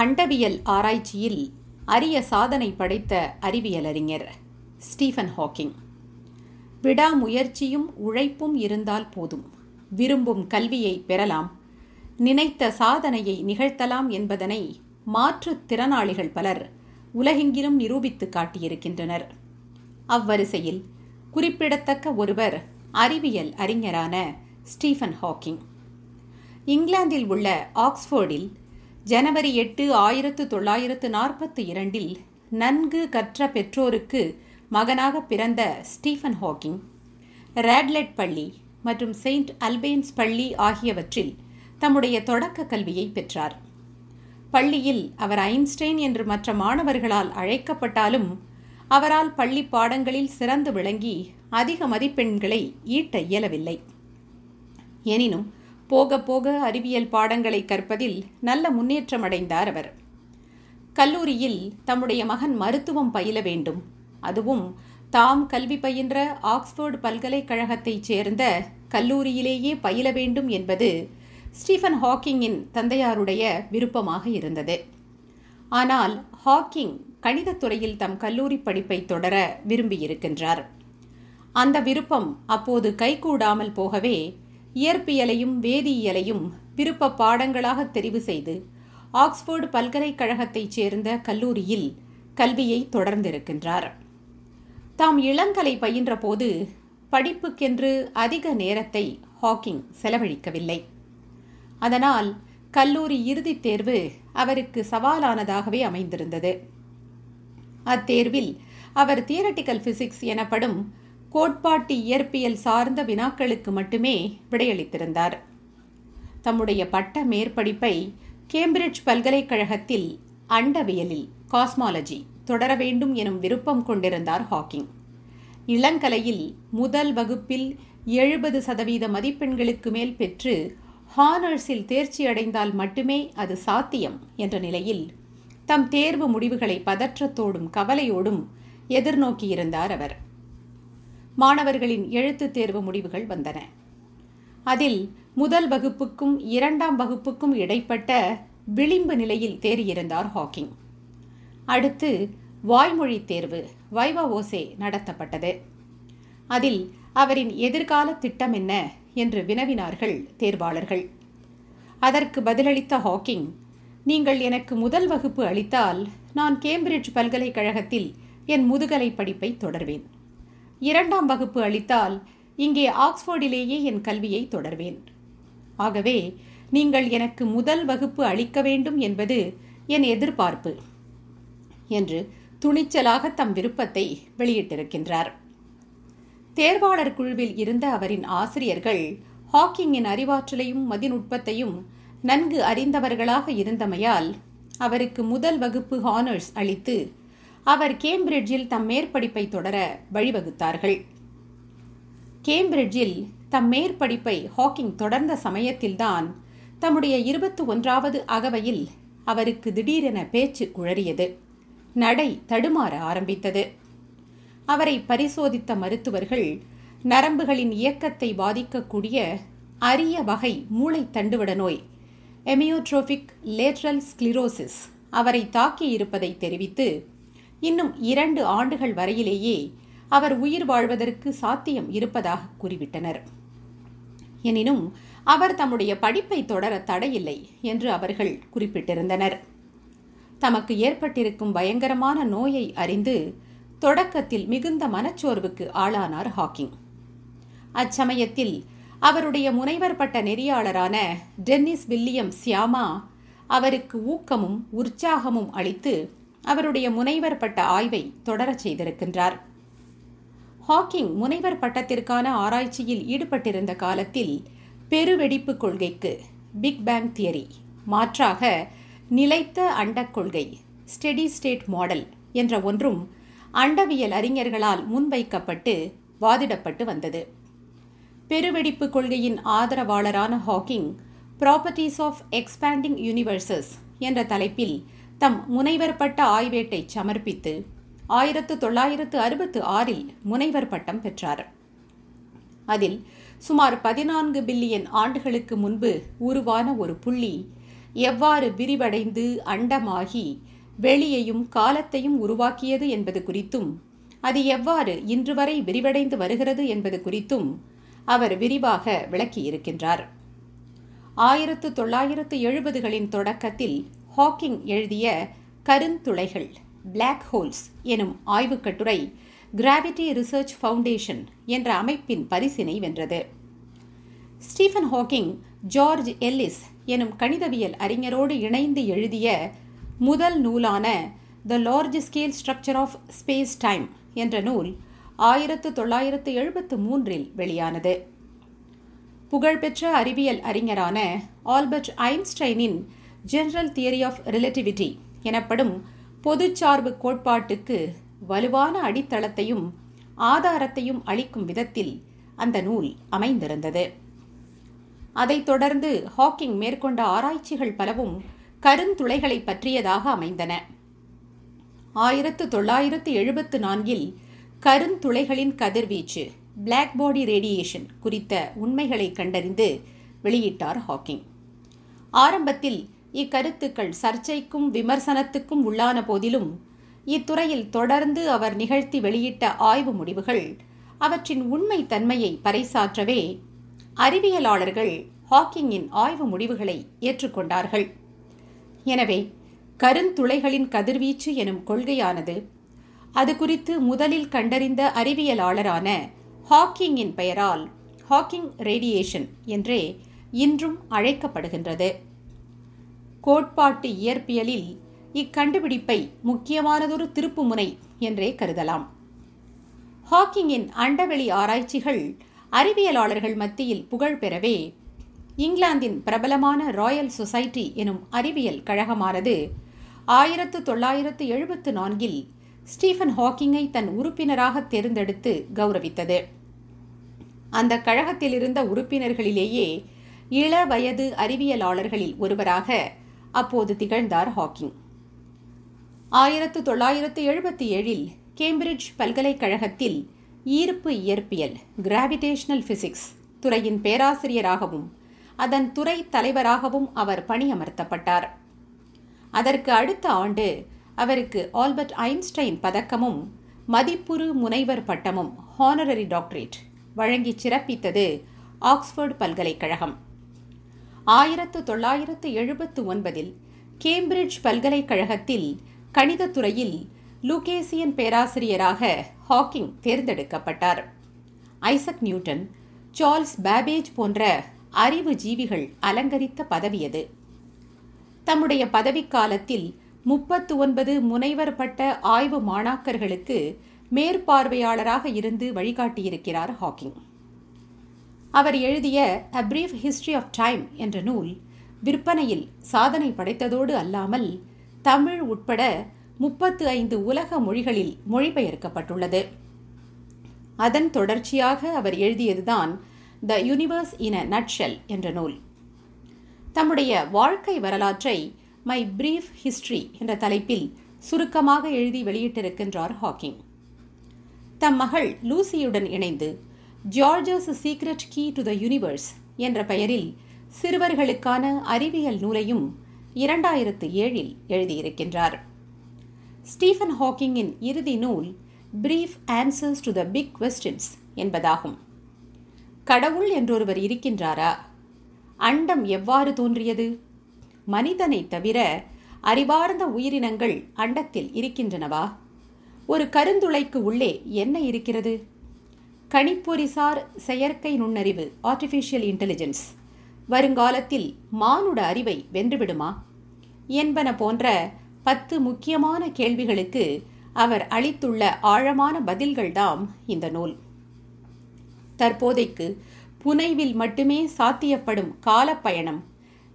அண்டவியல் ஆராய்ச்சியில் அரிய சாதனை படைத்த அறிவியலறிஞர் ஸ்டீஃபன் ஹாக்கிங். விடாமுயற்சியும் உழைப்பும் இருந்தால் போதும். விரும்பும் கல்வியை பெறலாம். நினைத்த சாதனையை நிகழ்த்தலாம் என்பதனை மாற்றுத் திறனாளிகள் பலர் உலகெங்கிலும் நிரூபித்து காட்டியிருக்கின்றனர். அவ்வரிசையில் குறிப்பிடத்தக்க ஒருவர் அறிவியல் அறிஞரான ஸ்டீஃபன் ஹாக்கிங். இங்கிலாந்தில் உள்ள ஆக்ஸ்போர்டில் ஜனவரி எட்டு ஆயிரத்து தொள்ளாயிரத்து நாற்பத்தி இரண்டில் நன்கு கற்ற பெற்றோருக்கு மகனாக பிறந்த ஸ்டீஃபன் ஹாக்கிங் ரேட்லெட் பள்ளி மற்றும் செயின்ட் அல்பேன்ஸ் பள்ளி ஆகியவற்றில் தம்முடைய தொடக்க கல்வியை பெற்றார். பள்ளியில் அவர் ஐன்ஸ்டைன் என்று மற்ற மாணவர்களால் அழைக்கப்பட்டாலும் அவரால் பள்ளி பாடங்களில் சிறந்து விளங்கி அதிக மதிப்பெண்களை ஈட்ட இயலவில்லை. எனினும் போக போக அறிவியல் பாடங்களை கற்பதில் நல்ல முன்னேற்றம் அடைந்தார் அவர். கல்லூரியில் தம்முடைய மகன் மருத்துவம் பயில வேண்டும். அதுவும் தாம் கல்வி பயின்ற ஆக்ஸ்போர்டு பல்கலைக்கழகத்தைச் சேர்ந்த கல்லூரியிலேயே பயில வேண்டும் என்பது ஸ்டீஃபன் ஹாக்கிங்கின் தந்தையாருடைய விருப்பமாக இருந்தது. ஆனால் ஹாக்கிங் கணிதத்துறையில் தம் கல்லூரி படிப்பை தொடர விரும்பியிருக்கின்றார். அந்த விருப்பம் அப்போது கைகூடாமல் போகவே இயற்பியலையும் வேதியியலையும் விருப்ப பாடங்களாக தெரிவு செய்து ஆக்ஸ்போர்டு பல்கலைக்கழகத்தைச் சேர்ந்த கல்லூரியில் கல்வியை தொடர்ந்திருக்கின்றார். தாம் இளங்கலை பயின்ற போது படிப்புக்கென்று அதிக நேரத்தை ஹாக்கிங் செலவழிக்கவில்லை. அதனால் கல்லூரி இறுதித் தேர்வு அவருக்கு சவாலானதாகவே அமைந்திருந்தது. அத்தேர்வில் அவர் தியரட்டிக்கல் பிசிக்ஸ் எனப்படும் கோட்பாட்டு இயற்பியல் சார்ந்த வினாக்களுக்கு மட்டுமே விடையளித்திருந்தார். தம்முடைய பட்ட மேற்படிப்பை கேம்பிரிட்ஜ் பல்கலைக்கழகத்தில் அண்டவியலில் காஸ்மாலஜி தொடர வேண்டும் எனும் விருப்பம் கொண்டிருந்தார் ஹாக்கிங். இளங்கலையில் முதல் வகுப்பில் எழுபது சதவீத மதிப்பெண்களுக்கு மேல் பெற்று ஹானர்ஸில் தேர்ச்சி அடைந்தால் மட்டுமே அது சாத்தியம் என்ற நிலையில் தம் தேர்வு முடிவுகளை பதற்றத்தோடும் கவலையோடும் எதிர்நோக்கியிருந்தார் அவர். மாணவர்களின் எழுத்துத் தேர்வு முடிவுகள் வந்தன. அதில் முதல் வகுப்புக்கும் இரண்டாம் வகுப்புக்கும் இடைப்பட்ட விளிம்பு நிலையில் தேறியிருந்தார் ஹாக்கிங். அடுத்து வாய்மொழி தேர்வு வைவா ஓசே நடத்தப்பட்டது. அதில் அவரின் எதிர்கால திட்டம் என்ன என்று வினவினார்கள் தேர்வாளர்கள். அதற்கு பதிலளித்த ஹாக்கிங் நீங்கள் எனக்கு முதல் வகுப்பு அளித்தால் நான் கேம்பிரிட்ஜ் பல்கலைக்கழகத்தில் என் முதுகலை படிப்பை தொடர்வேன். இரண்டாம் வகுப்பு அளித்தால் இங்கே ஆக்ஸ்போர்டிலேயே என் கல்வியை தொடர்வேன். ஆகவே நீங்கள் எனக்கு முதல் வகுப்பு அளிக்க வேண்டும் என்பது என் எதிர்பார்ப்பு என்று துணிச்சலாக தம் விருப்பத்தை வெளியிட்டிருக்கின்றார். தேர்வாளர் குழுவில் இருந்த அவரின் ஆசிரியர்கள் ஹாக்கிங்கின் அறிவாற்றலையும் மதிநுட்பத்தையும் நன்கு அறிந்தவர்களாக இருந்தமையால் அவருக்கு முதல் வகுப்பு ஹானர்ஸ் அளித்து அவர் கேம்பிரிட்ஜில் தம் மேற்படிப்பை தொடர வழிவகுத்தார்கள். கேம்பிரிட்ஜில் தம் மேற்படிப்பை ஹாக்கிங் தொடர்ந்த சமயத்தில்தான் தம்முடைய இருபத்தி ஒன்றாவது அகவையில் அவருக்கு திடீரென பேச்சு குழறியது. நடை தடுமாற ஆரம்பித்தது. அவரை பரிசோதித்த மருத்துவர்கள் நரம்புகளின் இயக்கத்தை பாதிக்கக்கூடிய அரிய வகை மூளை தண்டுவட நோய் எமியோட்ரோபிக் லேட்ரல் ஸ்க்ளிரோசிஸ் அவரை தாக்கியிருப்பதை தெரிவித்து இன்னும் இரண்டு ஆண்டுகள் வரையிலேயே அவர் உயிர் வாழ்வதற்கு சாத்தியம் இருப்பதாக கூறிவிட்டனர். எனினும் அவர் தம்முடைய படிப்பை தொடர தடையில்லை என்று அவர்கள் குறிப்பிட்டிருந்தனர். தமக்கு ஏற்பட்டிருக்கும் பயங்கரமான நோயை அறிந்து தொடக்கத்தில் மிகுந்த மனச்சோர்வுக்கு ஆளானார் ஹாக்கிங். அச்சமயத்தில் அவருடைய முனைவர் பட்ட நெறியாளரான டென்னிஸ் வில்லியம் சியாமா அவருக்கு ஊக்கமும் உற்சாகமும் அளித்து அவருடைய முனைவர் பட்ட ஆய்வை தொடரச் செய்திருக்கின்றார். ஹாக்கிங் முனைவர் பட்டத்திற்கான ஆராய்ச்சியில் ஈடுபட்டிருந்த காலத்தில் பெருவெடிப்பு கொள்கைக்கு பிக் பேங் தியரி மாற்றாக நிலைத்த அண்டக் கொள்கை ஸ்டெடி ஸ்டேட் மாடல் என்ற ஒன்றும் அண்டவியல் அறிஞர்களால் முன்வைக்கப்பட்டு வாதிடப்பட்டு வந்தது. பெருவெடிப்பு கொள்கையின் ஆதரவாளரான Hawking properties of expanding universes என்ற தலைப்பில் தம் முனைவர் பட்ட ஆய்வேட்டை சமர்ப்பித்து ஆயிரத்து தொள்ளாயிரத்து அறுபத்து ஆறில் முனைவர் பட்டம் பெற்றார். அதில் சுமார் பதினான்கு பில்லியன் ஆண்டுகளுக்கு முன்பு உருவான ஒரு புள்ளி எவ்வாறு விரிவடைந்து அண்டமாகி வெளியையும் காலத்தையும் உருவாக்கியது என்பது குறித்தும் அது எவ்வாறு இன்று வரை விரிவடைந்து வருகிறது என்பது குறித்தும் அவர் விரிவாக விளக்கியிருக்கின்றார். ஆயிரத்து தொள்ளாயிரத்து எழுபதுகளின் தொடக்கத்தில் ஹாக்கிங் எழுதிய கருந்துளைகள் பிளாக் ஹோல்ஸ் எனும் ஆய்வுக் கட்டுரை கிராவிட்டி ரிசர்ச் ஃபவுண்டேஷன் என்ற அமைப்பின் பரிசினை வென்றது. ஸ்டீஃபன் ஹாக்கிங் ஜார்ஜ் எல்லிஸ் எனும் கணிதவியல் அறிஞரோடு இணைந்து எழுதிய முதல் நூலான the large scale structure of space time என்ற நூல் ஆயிரத்து தொள்ளாயிரத்து எழுபத்து மூன்றில் வெளியானது. புகழ்பெற்ற அறிவியல் அறிஞரான ஆல்பர்ட் ஐன்ஸ்டைனின் ஜெனரல் தியரி ஆஃப் ரிலேட்டிவிட்டி எனப்படும் பொதுச்சார்பு கோட்பாட்டுக்கு வலுவான அடித்தளத்தையும் ஆதாரத்தையும் அளிக்கும் விதத்தில் அந்த நூல் அமைந்திருந்தது. அதைத் தொடர்ந்து ஹாக்கிங் மேற்கொண்ட ஆராய்ச்சிகள் பலவும் கருந்துளைகளை பற்றியதாக அமைந்தன. ஆயிரத்து தொள்ளாயிரத்து எழுபத்து நான்கில் கருந்துளைகளின் கதிர்வீச்சு பிளாக் பாடி ரேடியேஷன் குறித்த உண்மைகளை கண்டறிந்து வெளியிட்டார் ஹாக்கிங் ஆரம்பத்தில் இக்கருத்துக்கள் சர்ச்சைக்கும் விமர்சனத்துக்கும் உள்ளான போதிலும் இத்துறையில் தொடர்ந்து அவர் நிகழ்த்தி வெளியிட்ட ஆய்வு முடிவுகள் அவற்றின் உண்மை தன்மையை பறைசாற்றவே அறிவியலாளர்கள் ஹாக்கிங்கின் ஆய்வு முடிவுகளை ஏற்றுக்கொண்டார்கள். எனவே கருந்துளைகளின் கதிர்வீச்சு எனும் கொள்கையானது அது குறித்து முதலில் கண்டறிந்த அறிவியலாளரான ஹாக்கிங்கின் பெயரால் ஹாக்கிங் ரேடியேஷன் என்றே இன்றும் அழைக்கப்படுகின்றது. கோட்பாட்டு இயற்பியலில் இக்கண்டுபிடிப்பை முக்கியமானதொரு திருப்புமுனை என்றே கருதலாம். ஹாக்கிங்கின் அண்டவெளி ஆராய்ச்சிகள் அறிவியலாளர்கள் மத்தியில் புகழ் பெறவே இங்கிலாந்தின் பிரபலமான ராயல் சொசைட்டி எனும் அறிவியல் கழகமானது ஆயிரத்து தொள்ளாயிரத்து எழுபத்து நான்கில் ஸ்டீஃபன் ஹாக்கிங்கை தன் உறுப்பினராக தேர்ந்தெடுத்து கௌரவித்தது. அந்த கழகத்தில் இருந்த உறுப்பினர்களிலேயே இள வயது அறிவியலாளர்களில் ஒருவராக அப்போது திகழ்ந்தார் ஹாக்கிங். ஆயிரத்து தொள்ளாயிரத்து எழுபத்தி ஏழில் கேம்பிரிட்ஜ் பல்கலைக்கழகத்தில் ஈர்ப்பு இயற்பியல் கிராவிடேஷனல் பிசிக்ஸ் துறையின் பேராசிரியராகவும் அதன் துறை தலைவராகவும் அவர் பணியமர்த்தப்பட்டார். அதற்கு அடுத்த ஆண்டு அவருக்கு ஆல்பர்ட் ஐன்ஸ்டைன் பதக்கமும் மதிப்புறு முனைவர் பட்டமும் ஹானரரி டாக்டரேட் வழங்கி சிறப்பித்தது ஆக்ஸ்போர்டு பல்கலைக்கழகம். ஆயிரத்து தொள்ளாயிரத்து எழுபத்து ஒன்பதில் கேம்பிரிட்ஜ் பல்கலைக்கழகத்தில் கணிதத்துறையில் லூகேசியன் பேராசிரியராக ஹாக்கிங் தேர்ந்தெடுக்கப்பட்டார். ஐசக் நியூட்டன் சார்ல்ஸ் பேபேஜ் போன்ற அறிவு ஜீவிகள் அலங்கரித்த பதவியது. தம்முடைய பதவிக்காலத்தில் முப்பத்து ஒன்பது முனைவர் பட்ட ஆய்வு மாணாக்கர்களுக்கு மேற்பார்வையாளராக இருந்து வழிகாட்டியிருக்கிறார் ஹாக்கிங். அவர் எழுதிய a brief history of time என்ற நூல் விற்பனையில் சாதனை படைத்ததோடு அல்லாமல் தமிழ் உட்பட முப்பத்து ஐந்து உலக மொழிகளில் மொழிபெயர்க்கப்பட்டுள்ளது. அதன் தொடர்ச்சியாக அவர் எழுதியதுதான் the universe in a nutshell என்ற நூல். தம்முடைய வாழ்க்கை வரலாற்றை மை பிரீஃப் ஹிஸ்டரி என்ற தலைப்பில் சுருக்கமாக எழுதி வெளியிட்டிருக்கின்றார் ஹாக்கிங் தம் மகள் லூசியுடன் இணைந்து George's secret key to the universe என்ற பெயரில் சிறுவர்களுக்கான அறிவியல் நூலையும் இரண்டாயிரத்து ஏழில் எழுதியிருக்கின்றார். ஸ்டீஃபன் ஹாக்கிங்கின் இறுதி நூல் brief answers to the big questions என்பதாகும். கடவுள் என்றொருவர் இருக்கின்றாரா? அண்டம் எவ்வாறு தோன்றியது? மனிதனை தவிர அறிவார்ந்த உயிரினங்கள் அண்டத்தில் இருக்கின்றனவா? ஒரு கருந்துளைக்கு உள்ளே என்ன இருக்கிறது? கணிப்பொறிசார் செயற்கை நுண்ணறிவு ஆர்டிஃபிஷியல் இன்டெலிஜென்ஸ் வருங்காலத்தில் மானுட அறிவை வென்றுவிடுமா? என்பன போன்ற பத்து முக்கியமான கேள்விகளுக்கு அவர் அளித்துள்ள ஆழமான பதில்கள்தாம் இந்த நூல். தற்போதைக்கு புனைவில் மட்டுமே சாத்தியப்படும் காலப்பயணம்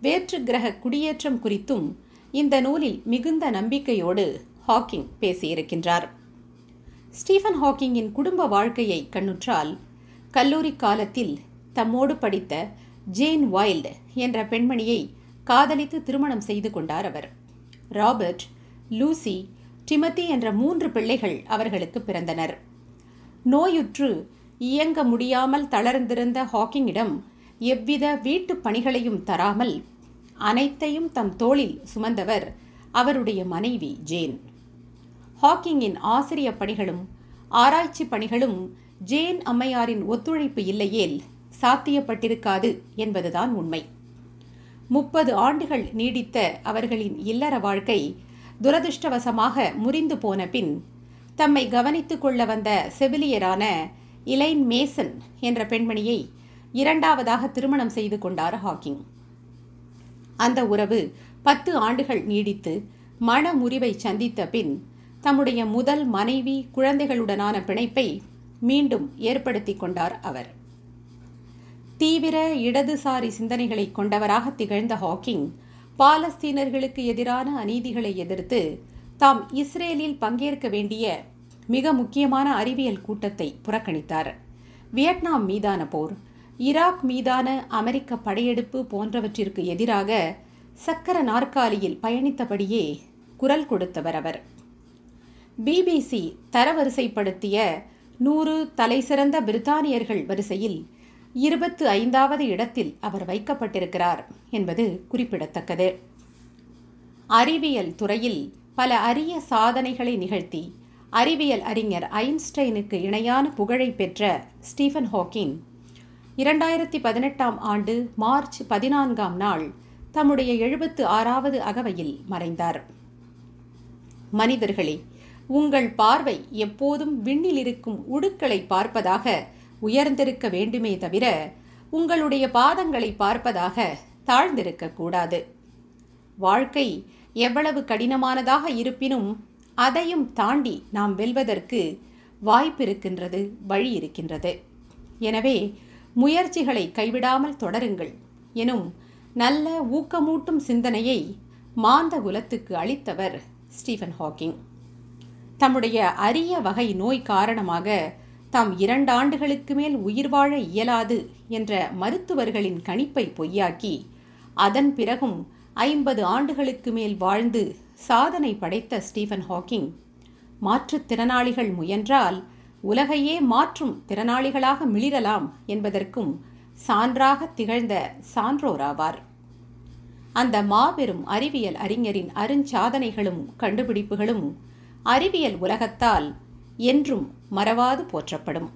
வேற்று கிரக குடியேற்றம் குறித்தும் இந்த நூலில் மிகுந்த நம்பிக்கையோடு ஹாக்கிங் பேசியிருக்கின்றார். ஸ்டீஃபன் ஹாக்கிங்கின் குடும்ப வாழ்க்கையை கண்ணுற்றால் கல்லூரி காலத்தில் தம்மோடு படித்த ஜேன் வைல்டு என்ற பெண்மணியை காதலித்து திருமணம் செய்து கொண்டார் அவர். ராபர்ட் லூசி டிமத்தி என்ற மூன்று பிள்ளைகள் அவர்களுக்கு பிறந்தனர். நோயுற்று இயங்க முடியாமல் தளர்ந்திருந்த ஹாக்கிங்கிடம் எவ்வித வீட்டுப் பணிகளையும் தராமல் அனைத்தையும் தம் தோளில் சுமந்தவர் அவருடைய மனைவி ஜேன். ஹாக்கிங்கின் ஆசிரிய பணிகளும் ஆராய்ச்சி பணிகளும் ஜேன் அம்மையாரின் ஒத்துழைப்பு இல்லையேல் சாத்தியப்பட்டிருக்காது என்பதுதான் உண்மை. முப்பது ஆண்டுகள் நீடித்த அவர்களின் இல்லற வாழ்க்கை துரதிருஷ்டவசமாக முறிந்து போன பின் தம்மை கவனித்துக் கொள்ள வந்த செவிலியரான இலைன் மேசன் என்ற பெண்மணியை இரண்டாவதாக திருமணம் செய்து கொண்டார் ஹாக்கிங். அந்த உறவு பத்து ஆண்டுகள் நீடித்து மன முறிவை சந்தித்த பின் தம்முடைய முதல் மனைவி குழந்தைகளுடனான பிணைப்பை மீண்டும் ஏற்படுத்திக் கொண்டார் அவர். தீவிர இடதுசாரி சிந்தனைகளை கொண்டவராக திகழ்ந்த ஹாக்கிங் பாலஸ்தீனர்களுக்கு எதிரான அநீதிகளை எதிர்த்து தாம் இஸ்ரேலில் பங்கேற்க வேண்டிய மிக முக்கியமான அறிவியல் கூட்டத்தை புறக்கணித்தார். வியட்நாம் மீதான போர் ஈராக் மீதான அமெரிக்க படையெடுப்பு போன்றவற்றிற்கு எதிராக சக்கர நாற்காலியில் பயணித்தபடியே குரல் கொடுத்தவர் அவர். பிபிசி தரவரிசைப்படுத்திய நூறு தலைசிறந்த பிரித்தானியர்கள் வரிசையில் இருபத்து ஐந்தாவது இடத்தில் அவர் வைக்கப்பட்டிருக்கிறார் என்பது குறிப்பிடத்தக்கது. அறிவியல் துறையில் பல அரிய சாதனைகளை நிகழ்த்தி அறிவியல் அறிஞர் ஐன்ஸ்டைனுக்கு இணையான புகழை பெற்ற ஸ்டீஃபன் ஹாக்கிங் இரண்டாயிரத்தி பதினெட்டாம் ஆண்டு மார்ச் பதினான்காம் நாள் தம்முடைய எழுபத்து ஆறாவது அகவையில் மறைந்தார். மனிதர்களே உங்கள் பார்வை எப்போதும் விண்ணில் இருக்கும் உடுக்களை பார்ப்பதாக உயர்ந்திருக்க வேண்டுமே தவிர உங்களுடைய பாதங்களை பார்ப்பதாக தாழ்ந்திருக்க கூடாது. வாழ்க்கை எவ்வளவு கடினமானதாக இருப்பினும் அதையும் தாண்டி நாம் வெல்வதற்கு வாய்ப்பு இருக்கின்றது வழி இருக்கின்றது. எனவே முயற்சிகளை கைவிடாமல் தொடருங்கள். எனும் நல்ல ஊக்கமூட்டும் சிந்தனையை மாந்த குலத்துக்கு அளித்தவர் ஸ்டீஃபன் ஹாக்கிங். தம்முடைய அரிய வகை நோய் காரணமாக தாம் இரண்டு ஆண்டுகளுக்கு மேல் உயிர் வாழ இயலாது என்ற மருத்துவர்களின் கணிப்பை பொய்யாக்கி அதன் பிறகும் ஐம்பது ஆண்டுகளுக்கு மேல் வாழ்ந்து சாதனை படைத்த ஸ்டீஃபன் ஹாக்கிங் மாற்றுத்திறனாளிகள் முயன்றால் உலகையே மாற்றும் திறனாளிகளாக மிளிரலாம் என்பதற்கும் சான்றாக திகழ்ந்த சான்றோராவார். அந்த மாபெரும் அறிவியல் அறிஞரின் அருஞ்சாதனைகளும் கண்டுபிடிப்புகளும் அறிவியல் உலகத்தால் என்றும் மறவாது போற்றப்படும்.